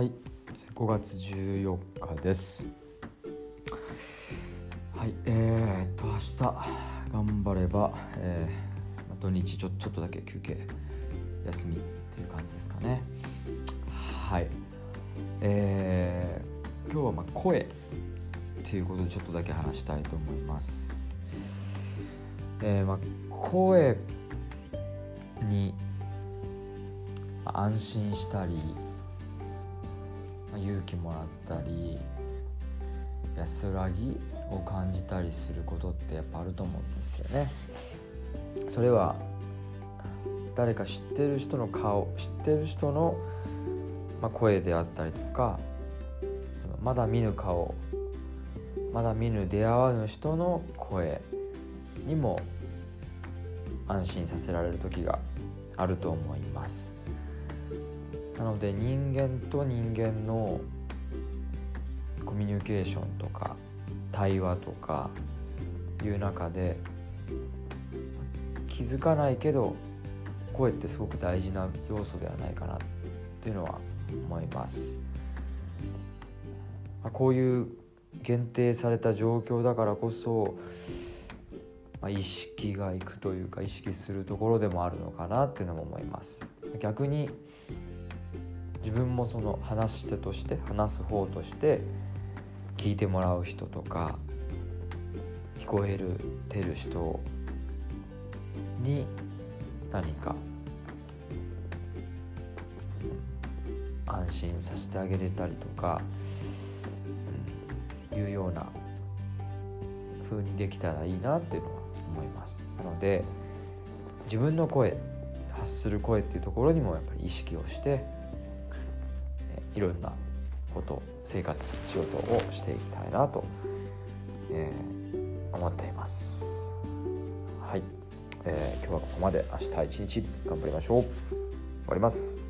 はい。5月14日です。はい。えー、っと明日頑張れば、えー、土日ちょちょっとだけ休憩休みっていう感じですかね。はい。えー、今日はまあ声っていうことでちょっとだけ話したいと思います。えー、まあ声に安心したり勇気もらったり安らぎを感じたりすることってやっぱあると思うんですよね。それは誰か知ってる人の顔知ってる人の、まあ、声であったりとかまだ見ぬ顔まだ見ぬ出会わぬ人の声にも安心させられる時があると思いますなので人間と人間のコミュニケーションとか対話とかいう中で気づかないけど声ってすごく大事な要素ではないかなっていうのは思います。こういう限定された状況だからこそ、まあ、意識がいくというか意識するところでもあるのかなっていうのも思います。逆に自分もその話し手として話す方として聞いてもらう人とか聞こえるてる人に何か安心させてあげれたりとか、うん、いうような風にできたらいいなっていうのは思います。なので自分の声発する声っていうところにもやっぱり意識をしていろんなこと生活仕事をしていきたいなと、えー、思っています。はい、えー、今日はここまで。明日一日頑張りましょう。終わります。